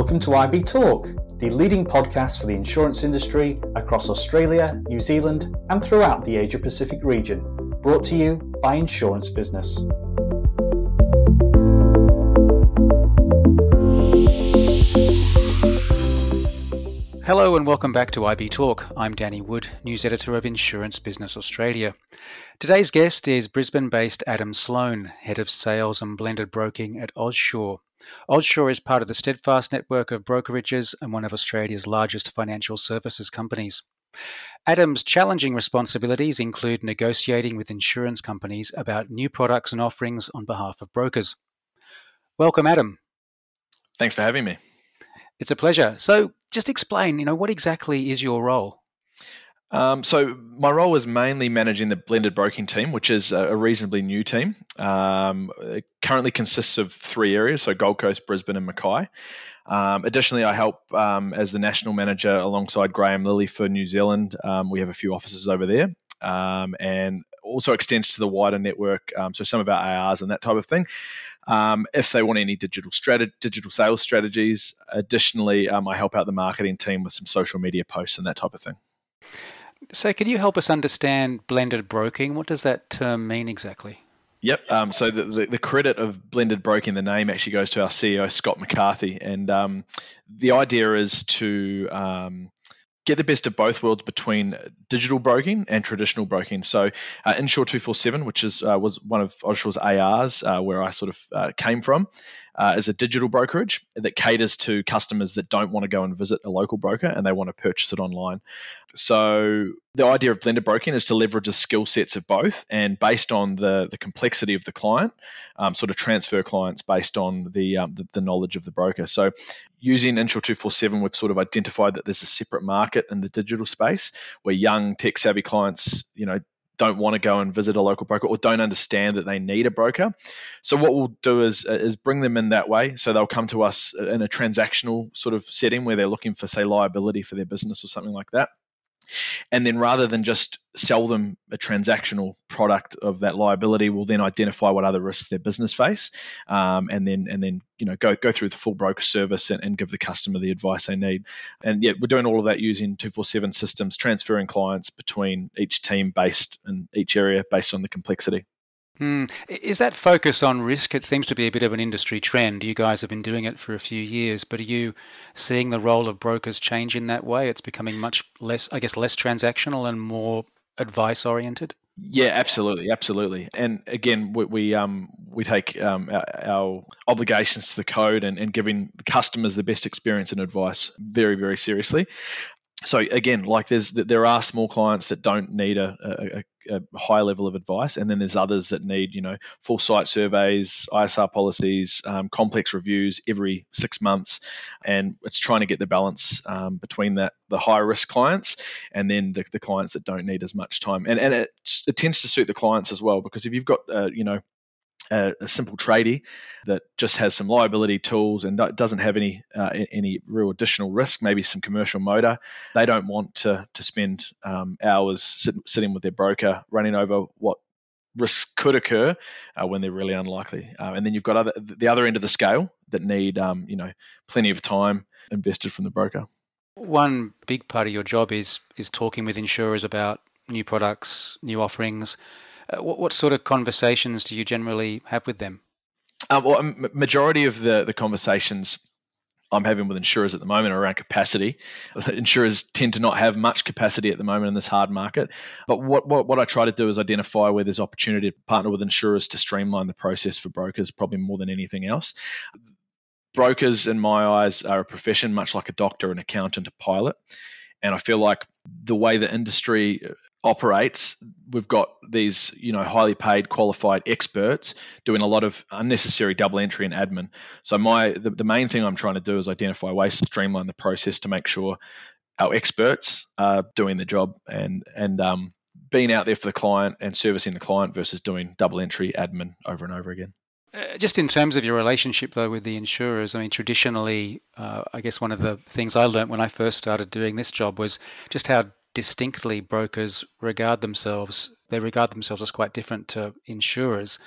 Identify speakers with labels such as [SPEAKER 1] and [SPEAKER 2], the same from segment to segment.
[SPEAKER 1] Welcome to IB Talk, the leading podcast for the insurance industry across Australia, New Zealand, and throughout the Asia Pacific region. Brought to you by Insurance Business.
[SPEAKER 2] Hello and welcome back to IB Talk. I'm Danny Wood, news editor of Insurance Business Australia. Today's guest is Brisbane based Adam Sloane, head of sales and blended broking at Ausure. Ausure is part of the Steadfast network of brokerages and one of Australia's largest financial services companies. Adam's challenging responsibilities include negotiating with insurance companies about new products and offerings on behalf of brokers. Welcome, Adam.
[SPEAKER 3] Thanks for having me.
[SPEAKER 2] It's a pleasure. So, just explain, you know, what exactly is your role?
[SPEAKER 3] Um, so my role is mainly managing the blended broking team, which is a reasonably new team. Um, it currently consists of three areas: so Gold Coast, Brisbane, and Mackay. Um, additionally, I help um, as the national manager alongside Graham Lilly for New Zealand. Um, we have a few offices over there, um, and also extends to the wider network. so some of our ARs and that type of thing. Um, if they want any digital strat- digital sales strategies. Additionally, um, I help out the marketing team with some social media posts and that type of thing.
[SPEAKER 2] So, can you help us understand blended broking? What does that term mean exactly?
[SPEAKER 3] Yep. Um, so the, the, the, credit of blended broking, the name actually goes to our CEO Scott McCarthy, and um, the idea is to um, get the best of both worlds between digital broking and traditional broking. So, uh, Insure two four seven, which is uh, was one of Ausure's ARs, uh, where I sort of uh, came from, uh, is a digital brokerage that caters to customers that don't want to go and visit a local broker and they want to purchase it online. So, the idea of blended broking is to leverage the skill sets of both, and based on the the complexity of the client, um, sort of transfer clients based on the, um, the, the knowledge of the broker. So, using four seven, we've sort of identified that there's a separate market in the digital space where young tech savvy clients, you know, don't want to go and visit a local broker or don't understand that they need a broker. So what we'll do is is bring them in that way. So they'll come to us in a transactional sort of setting where they're looking for say liability for their business or something like that. And then rather than just sell them a transactional product of that liability, we'll then identify what other risks their business face, um, and then and then you know go go through the full broker service and, and, give the customer the advice they need. And yeah, we're doing all of that using two four seven systems, transferring clients between each team based in each area based on the complexity.
[SPEAKER 2] Mm. Is that focus on risk? It seems to be a bit of an industry trend. You guys have been doing it for a few years, but are you seeing the role of brokers change in that way? It's becoming much less, I guess, less transactional and more advice oriented.
[SPEAKER 3] Yeah, absolutely, absolutely. And again, we, we um we take um, our, our, obligations to the code and, and giving customers the best experience and advice very, very seriously so again, like there's there are small clients that don't need a, a, a, high level of advice, and then there's others that need you know full site surveys, ISR policies, um, complex reviews every six months, and it's trying to get the balance um, between that the high risk clients and then the, the clients that don't need as much time, and and it, it tends to suit the clients as well because if you've got uh, you know a, a, simple tradie that just has some liability tools and doesn't have any uh, any real additional risk, maybe some commercial motor. They don't want to to spend um, hours sit, sitting with their broker running over what risks could occur uh, when they're really unlikely. Uh, and then you've got other, the other end of the scale that need um, you know plenty of time invested from the broker.
[SPEAKER 2] One big part of your job is is talking with insurers about new products, new offerings. Uh, what, what sort of conversations do you generally have with them?
[SPEAKER 3] Um, well, majority of the the conversations I'm having with insurers at the moment are around capacity. Insurers tend to not have much capacity at the moment in this hard market. But what, what, what I try to do is identify where there's opportunity to partner with insurers to streamline the process for brokers, probably more than anything else. Brokers, in my eyes, are a profession much like a doctor, an accountant, a pilot. And I feel like the way the industry operates, we've got these, you know, highly paid, qualified experts doing a lot of unnecessary double entry and admin. So my the, the main thing I'm trying to do is identify ways to streamline the process to make sure our experts are doing the job and and um, being out there for the client and servicing the client versus doing double entry admin over and over again.
[SPEAKER 2] Uh, just in terms of your relationship, though, with the insurers, I mean, traditionally, uh, I guess one of the things I learned when I first started doing this job was just how distinctly brokers regard themselves. They regard themselves as quite different to insurers.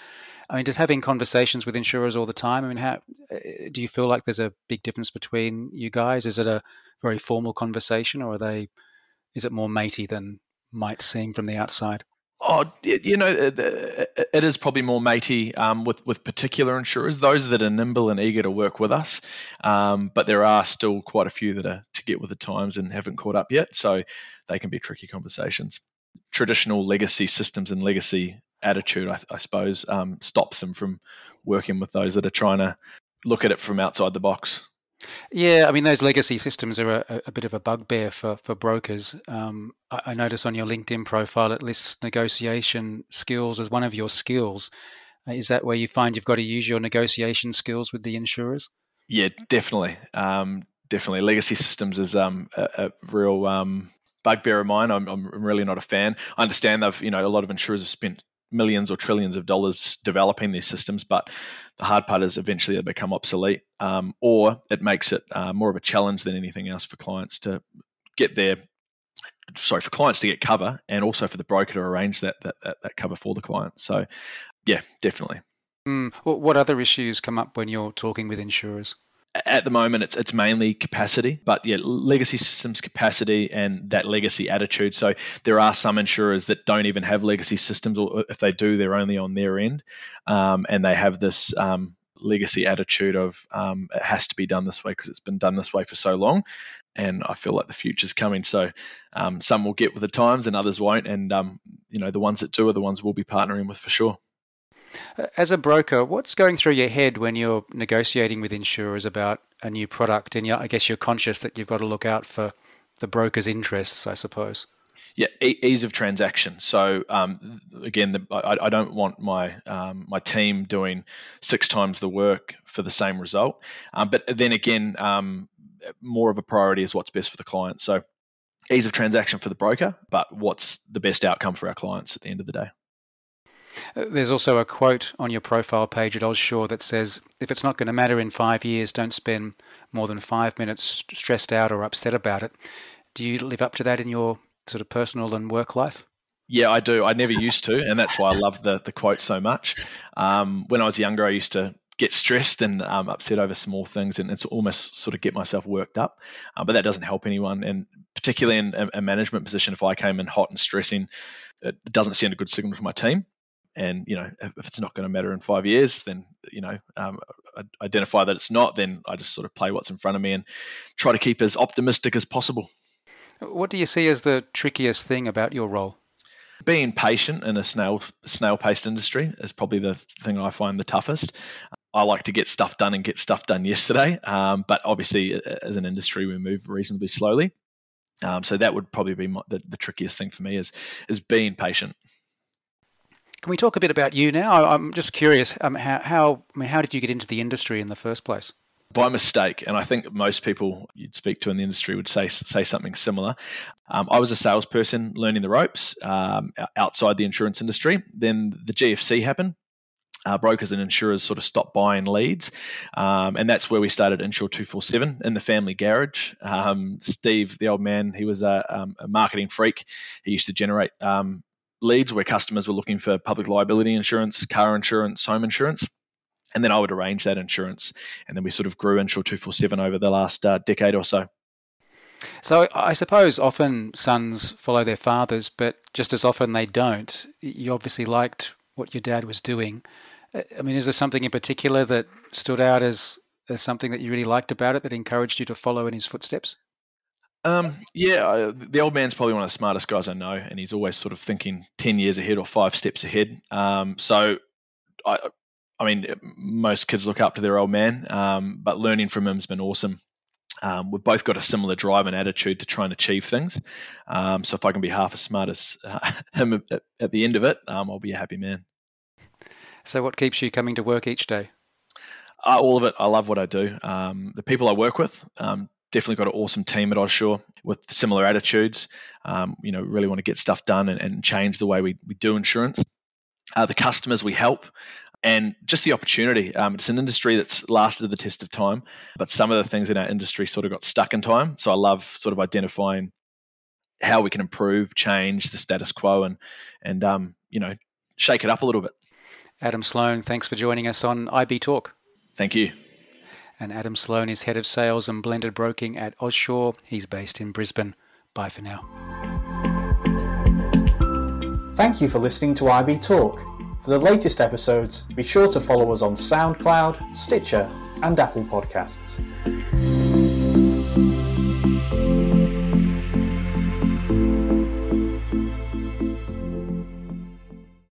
[SPEAKER 2] I mean, just having conversations with insurers all the time. I mean, how uh, do you feel like there's a big difference between you guys? Is it a very formal conversation, or are they? Is it more matey than might seem from the outside?
[SPEAKER 3] Oh, you know, it is probably more matey um, with with particular insurers, those that are nimble and eager to work with us. Um, but there are still quite a few that are to get with the times and haven't caught up yet, so they can be tricky conversations. Traditional legacy systems and legacy attitude, I, I suppose, um, stops them from working with those that are trying to look at it from outside the box.
[SPEAKER 2] Yeah, I mean those legacy systems are a, a bit of a bugbear for for brokers. Um, I, I notice on your LinkedIn profile it lists negotiation skills as one of your skills. Uh, is that where you find you've got to use your negotiation skills with the insurers?
[SPEAKER 3] Yeah, definitely, um, definitely. Legacy systems is um, a, a, real um, bugbear of mine. I'm, I'm really not a fan. I understand they've you know a lot of insurers have spent millions or trillions of dollars developing these systems, but the hard part is eventually they become obsolete, um, or it makes it uh, more of a challenge than anything else for clients to get their sorry for clients to get cover, and also for the broker to arrange that that, that, that cover for the client. So, yeah, definitely.
[SPEAKER 2] Mm. what other issues come up when you're talking with insurers?
[SPEAKER 3] At the moment it's it's mainly capacity but yeah legacy systems capacity and that legacy attitude so there are some insurers that don't even have legacy systems or if they do they're only on their end um, and they have this um, legacy attitude of um, it has to be done this way because it's been done this way for so long and I feel like the future's coming. So um, some will get with the times, and others won't. And um, you know, the ones that do are the ones we'll be partnering with for sure.
[SPEAKER 2] As a broker, what's going through your head when you're negotiating with insurers about a new product? And I guess you're conscious that you've got to look out for the broker's interests, I suppose.
[SPEAKER 3] Yeah, ease of transaction. So um, again, the, I, I, don't want my um, my team doing six times the work for the same result. Um, but then again, um, more of a priority is what's best for the client. So ease of transaction for the broker, but what's the best outcome for our clients at the end of the day.
[SPEAKER 2] There's also a quote on your profile page at Ausure that says, if it's not going to matter in five years, don't spend more than five minutes stressed out or upset about it. Do you live up to that in your sort of personal and work life?
[SPEAKER 3] Yeah, I do. I never used to, and that's why I love the the quote so much. Um, when I was younger, I used to get stressed and um, upset over small things, and it's almost sort of get myself worked up. Uh, but that doesn't help anyone, and particularly in a, a, management position, if I came in hot and stressing, it doesn't send a good signal to my team and you know if it's not going to matter in five years then you know um, identify that it's not then i just sort of play what's in front of me and try to keep as optimistic as possible
[SPEAKER 2] what do you see as the trickiest thing about your role
[SPEAKER 3] being patient in a snail snail paced industry is probably the thing i find the toughest I like to get stuff done and get stuff done yesterday. Um, but obviously, as an industry, we move reasonably slowly. Um, so that would probably be my, the, the trickiest thing for me is is being patient.
[SPEAKER 2] Can we talk a bit about you now? I'm just curious. Um, how, how, I mean, how did you get into the industry in the first place?
[SPEAKER 3] By mistake, and I think most people you'd speak to in the industry would say say something similar. Um, I was a salesperson learning the ropes um, outside the insurance industry. Then the GFC happened, uh, brokers and insurers sort of stopped buying leads. Um, and that's where we started Insure 247 in the family garage. Um, Steve, the old man, he was a, um, a, marketing freak. He used to generate um, leads where customers were looking for public liability insurance, car insurance, home insurance. And then I would arrange that insurance. And then we sort of grew Insure 247 over the last uh, decade or so.
[SPEAKER 2] So I suppose often sons follow their fathers, but just as often they don't. You obviously liked what your dad was doing. Uh, I mean, is there something in particular that stood out as, as something that you really liked about it that encouraged you to follow in his footsteps?
[SPEAKER 3] Um, yeah, the old man's probably one of the smartest guys I know, and he's always sort of thinking ten years ahead or five steps ahead. Um, so, I, I mean, most kids look up to their old man, um, but learning from him's been awesome. Um, we've both got a similar drive and attitude to try and achieve things. Um, so, if I can be half as smart as uh, him at, at, the end of it, um, I'll be a happy man.
[SPEAKER 2] So, what keeps you coming to work each day?
[SPEAKER 3] Uh, all of it. I love what I do. the people I work with um, definitely got an awesome team at Ausure with similar attitudes. Um, you know, really want to get stuff done and, and change the way we, we do insurance. Uh, the customers we help, and just the opportunity. Um, it's an industry that's lasted the test of time, but some of the things in our industry sort of got stuck in time. So I love sort of identifying how we can improve, change the status quo, and and um, you know, shake it up a little bit.
[SPEAKER 2] Adam Sloan, thanks for joining us on IB Talk.
[SPEAKER 3] Thank you.
[SPEAKER 2] And Adam Sloan is head of sales and blended broking at Ausure. He's based in Brisbane. Bye for now.
[SPEAKER 1] Thank you for listening to IB Talk. For the latest episodes, be sure to follow us on SoundCloud, Stitcher, and Apple Podcasts.